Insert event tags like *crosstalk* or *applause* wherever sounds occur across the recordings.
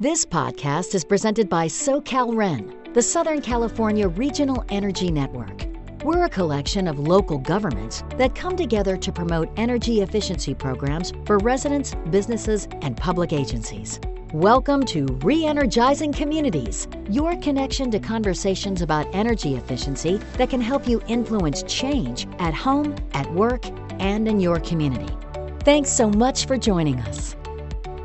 This podcast is presented by SoCalRen, the Southern California Regional Energy Network. We're a collection of local governments that come together to promote energy efficiency programs for residents, businesses, and public agencies. Welcome to Re Energizing Communities, your connection to conversations about energy efficiency that can help you influence change at home, at work, and in your community. Thanks so much for joining us.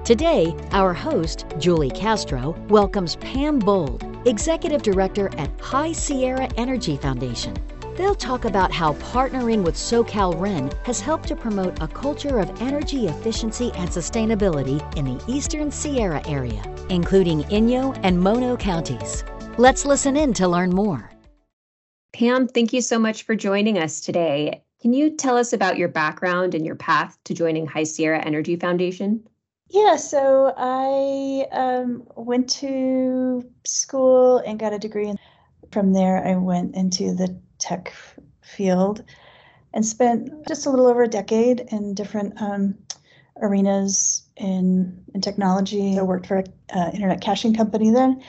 Today, our host, Julie Castro, welcomes Pam Bold, Executive Director at High Sierra Energy Foundation. They'll talk about how partnering with SoCalRen has helped to promote a culture of energy efficiency and sustainability in the Eastern Sierra area, including Inyo and Mono counties. Let's listen in to learn more. Pam, thank you so much for joining us today. Can you tell us about your background and your path to joining High Sierra Energy Foundation? Yeah, so I um, went to school and got a degree. And from there, I went into the tech field and spent just a little over a decade in different um, arenas in, in technology. I worked for an uh, internet caching company then.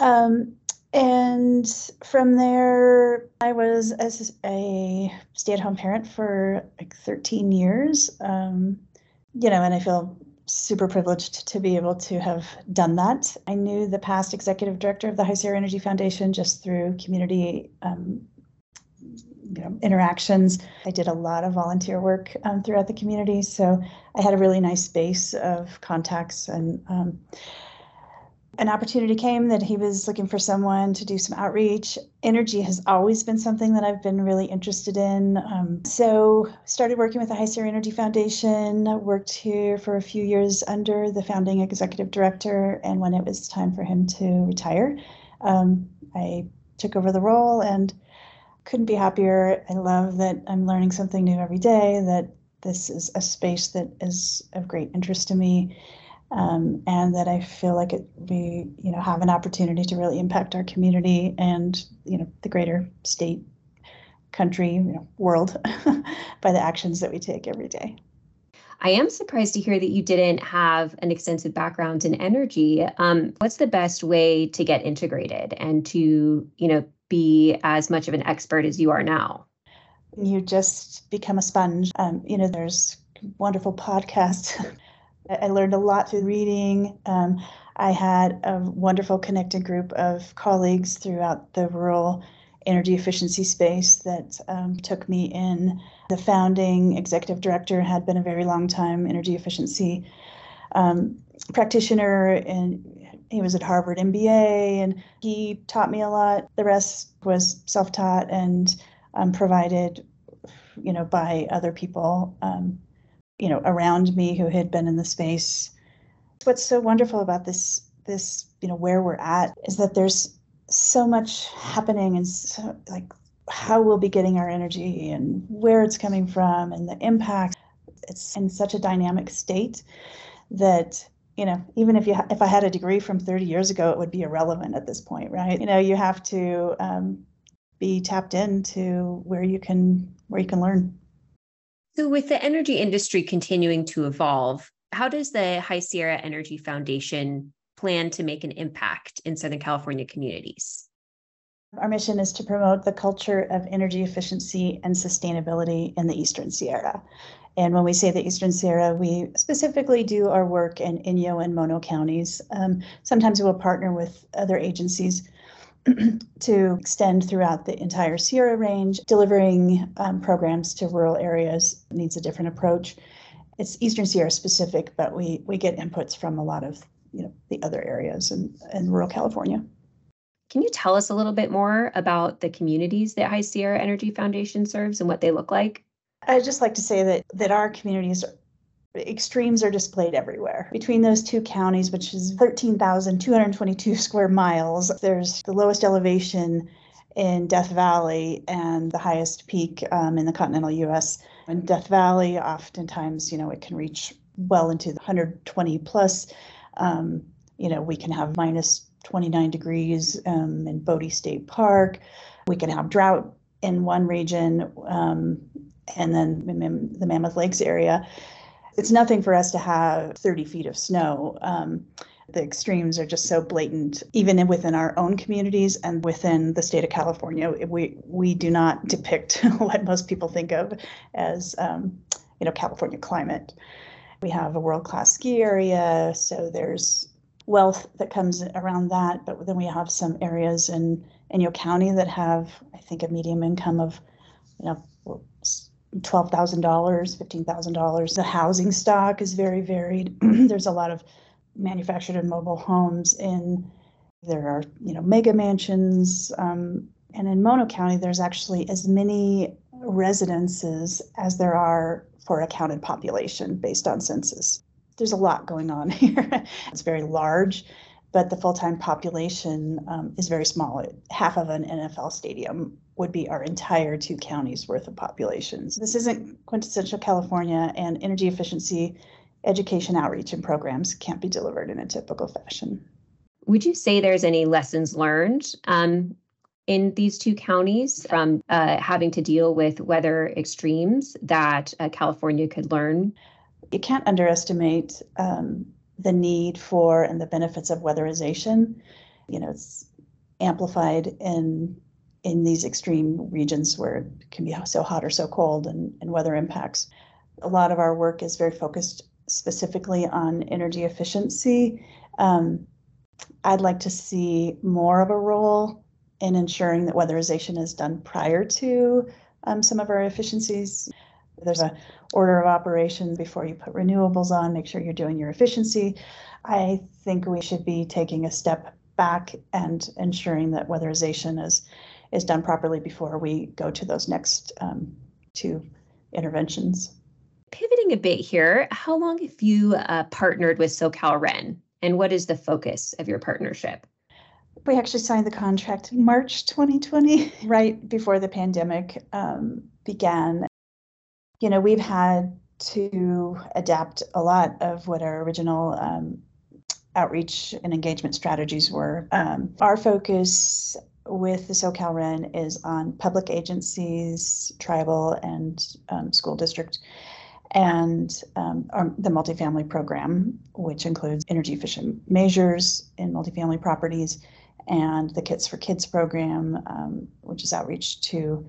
Um, and from there, I was as a stay at home parent for like 13 years. Um, you know, and I feel super privileged to be able to have done that. I knew the past executive director of the High Sierra Energy Foundation just through community um, you know, interactions. I did a lot of volunteer work um, throughout the community, so I had a really nice base of contacts and um, an opportunity came that he was looking for someone to do some outreach. Energy has always been something that I've been really interested in. Um, so started working with the High Sierra Energy Foundation, worked here for a few years under the founding executive director. And when it was time for him to retire, um, I took over the role and couldn't be happier. I love that I'm learning something new every day, that this is a space that is of great interest to me um, and that I feel like it, we, you know, have an opportunity to really impact our community and, you know, the greater state, country, you know, world *laughs* by the actions that we take every day. I am surprised to hear that you didn't have an extensive background in energy. Um, what's the best way to get integrated and to, you know, be as much of an expert as you are now? You just become a sponge. Um, you know, there's wonderful podcasts *laughs* I learned a lot through reading. Um, I had a wonderful connected group of colleagues throughout the rural energy efficiency space that um, took me in. The founding executive director had been a very long time energy efficiency um, practitioner, and he was at Harvard MBA, and he taught me a lot. The rest was self-taught and um, provided, you know, by other people. You know around me who had been in the space. What's so wonderful about this this you know where we're at is that there's so much happening and so like how we'll be getting our energy and where it's coming from and the impact. It's in such a dynamic state that you know even if you ha- if i had a degree from 30 years ago it would be irrelevant at this point right? You know you have to um, be tapped into where you can where you can learn so, with the energy industry continuing to evolve, how does the High Sierra Energy Foundation plan to make an impact in Southern California communities? Our mission is to promote the culture of energy efficiency and sustainability in the Eastern Sierra. And when we say the Eastern Sierra, we specifically do our work in Inyo and Mono counties. Um, sometimes we'll partner with other agencies *clears throat* to extend throughout the entire Sierra range. Delivering um, programs to rural areas needs a different approach. It's Eastern Sierra specific, but we we get inputs from a lot of you know the other areas in, in rural California. Can you tell us a little bit more about the communities that High Sierra Energy Foundation serves and what they look like? I'd just like to say that that our communities extremes are displayed everywhere. Between those two counties, which is 13,222 square miles, there's the lowest elevation in Death Valley and the highest peak um, in the continental US. In Death Valley, oftentimes, you know, it can reach well into the 120 plus. Um, you know, we can have minus 29 degrees um, in Bodie State Park. We can have drought in one region, um, and then the Mammoth Lakes area it's nothing for us to have 30 feet of snow. Um, The extremes are just so blatant, even within our own communities and within the state of California. We we do not depict *laughs* what most people think of as um, you know California climate. We have a world class ski area, so there's wealth that comes around that. But then we have some areas in Inyo County that have, I think, a medium income of, you know, twelve thousand dollars, fifteen thousand dollars. The housing stock is very varied. *clears throat* There's a lot of manufactured and mobile homes in. There are, you know, mega mansions, um, and in Mono County, there's actually as many residences as there are for a counted population based on census. There's a lot going on *laughs* here. it's very large, but the full time population um, is very small. Half of an NFL stadium would be our entire two counties worth of populations. This isn't quintessential California, and energy efficiency education outreach and programs can't be delivered in a typical fashion. Would you say there's any lessons learned um, in these two counties from uh, having to deal with weather extremes that uh, California could learn? You can't underestimate um, the need for and the benefits of weatherization. You know, it's amplified in in these extreme regions where it can be so hot or so cold and, and weather impacts. A lot of our work is very focused specifically on energy efficiency. Um, I'd like to see more of a role in ensuring that weatherization is done prior to um, some of our efficiencies. There's a order of operations before you put renewables on, make sure you're doing your efficiency. I think we should be taking a step back and ensuring that weatherization is is done properly before we go to those next um, two interventions. Pivoting a bit here, how long have you uh, partnered with SoCalRen, and what is the focus of your partnership? we actually signed the contract in March 2020, *laughs* right before the pandemic um, began. You know, we've had to adapt a lot of what our original um, outreach and engagement strategies were. Um, our focus with the SoCal REN is on public agencies, tribal, and um, school district, and um, our, the multifamily program, which includes energy efficient measures in multifamily properties and the Kits for Kids program, um, which is outreach to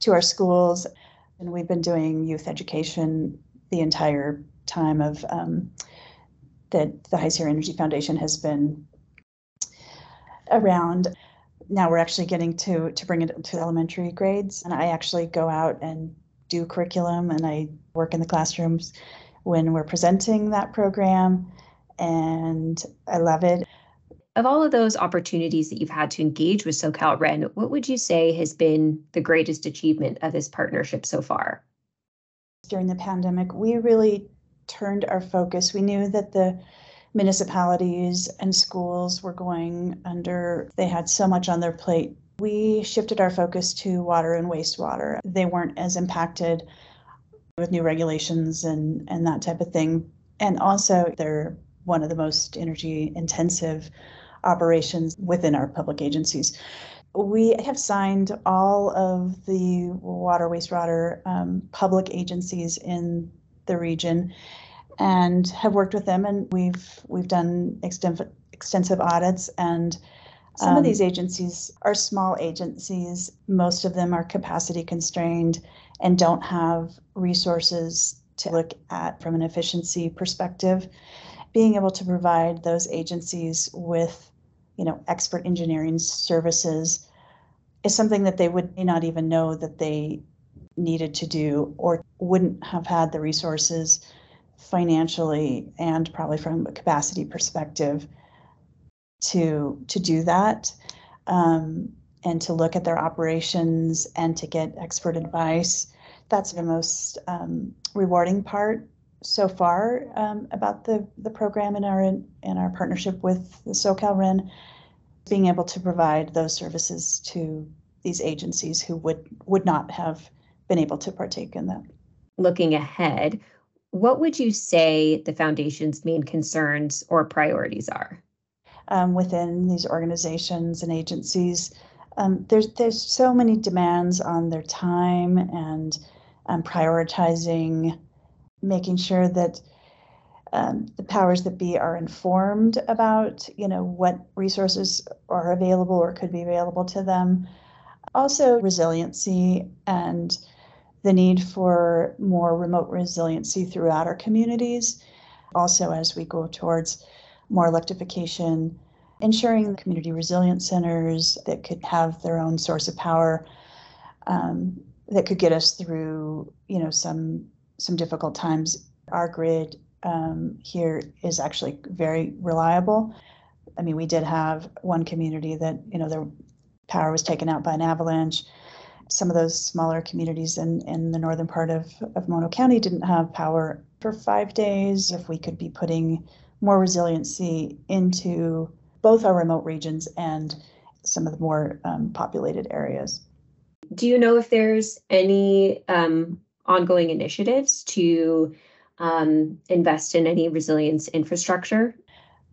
to our schools. And we've been doing youth education the entire time of um, that the High Sierra Energy Foundation has been around. Now we're actually getting to to bring it to elementary grades, and I actually go out and do curriculum, and I work in the classrooms when we're presenting that program, and I love it. Of all of those opportunities that you've had to engage with SoCal Ren, what would you say has been the greatest achievement of this partnership so far? During the pandemic, we really turned our focus. We knew that the municipalities and schools were going under, they had so much on their plate. We shifted our focus to water and wastewater. They weren't as impacted with new regulations and, and that type of thing. And also, they're one of the most energy intensive operations within our public agencies. We have signed all of the water, wastewater um, public agencies in the region and have worked with them and we've we've done extensive extensive audits and some um, of these agencies are small agencies most of them are capacity constrained and don't have resources to look at from an efficiency perspective being able to provide those agencies with you know expert engineering services is something that they would not even know that they needed to do or wouldn't have had the resources financially and probably from a capacity perspective to to do that um, and to look at their operations and to get expert advice. That's the most um, rewarding part so far um, about the, the program and our in our partnership with the SoCal REN, being able to provide those services to these agencies who would would not have been able to partake in that. Looking ahead, what would you say the foundation's main concerns or priorities are? Um, within these organizations and agencies, um, there's there's so many demands on their time and um, prioritizing making sure that um, the powers that be are informed about, you know, what resources are available or could be available to them. Also, resiliency and the need for more remote resiliency throughout our communities. Also, as we go towards more electrification, ensuring community resilience centers that could have their own source of power um, that could get us through, you know, some some difficult times. Our grid um, here is actually very reliable. I mean, we did have one community that, you know, their power was taken out by an avalanche. Some of those smaller communities in, in the northern part of, of Mono County didn't have power for five days. If we could be putting more resiliency into both our remote regions and some of the more um, populated areas. Do you know if there's any um, ongoing initiatives to um, invest in any resilience infrastructure?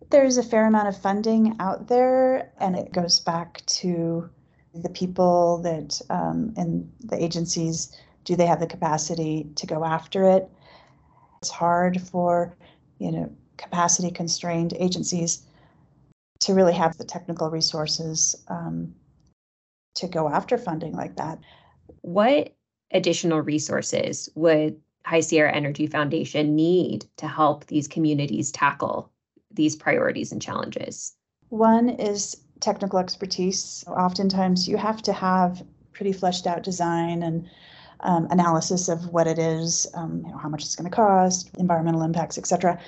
There's a fair amount of funding out there, and it goes back to the people that um, and the agencies do they have the capacity to go after it? It's hard for you know capacity constrained agencies to really have the technical resources um, to go after funding like that. What additional resources would High Sierra Energy Foundation need to help these communities tackle these priorities and challenges? One is technical expertise. Oftentimes, you have to have pretty fleshed out design and um, analysis of what it is, um, you know, how much it's going to cost, environmental impacts, etc.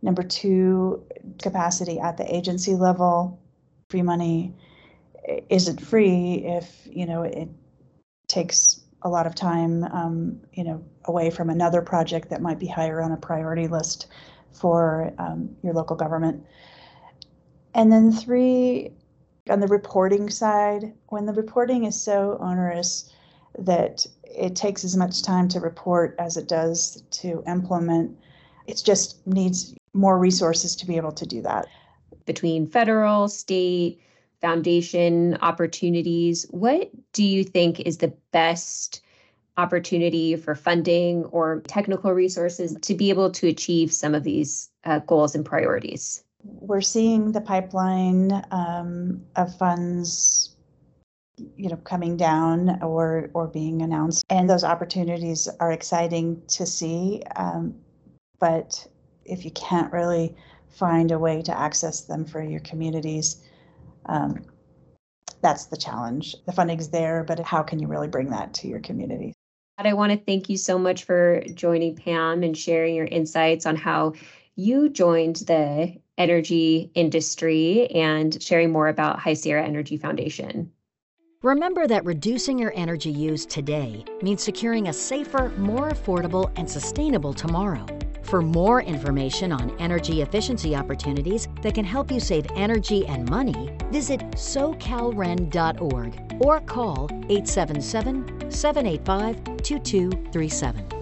Number two, capacity at the agency level. Free money isn't free if you know it takes a lot of time, um, you know, away from another project that might be higher on a priority list for um, your local government. And then three, on the reporting side, when the reporting is so onerous that it takes as much time to report as it does to implement, it just needs more resources to be able to do that. Between federal, state, foundation opportunities, what do you think is the best opportunity for funding or technical resources to be able to achieve some of these uh, goals and priorities? We're seeing the pipeline um, of funds you know coming down or or being announced and those opportunities are exciting to see um, but if you can't really find a way to access them for your communities um, that's the challenge. The funding's there, but how can you really bring that to your community? I want to thank you so much for joining Pam and sharing your insights on how you joined the energy industry and sharing more about High Sierra Energy Foundation. Remember that reducing your energy use today means securing a safer, more affordable, and sustainable tomorrow. For more information on energy efficiency opportunities that can help you save energy and money, visit socalren.org or call 877 785 2237.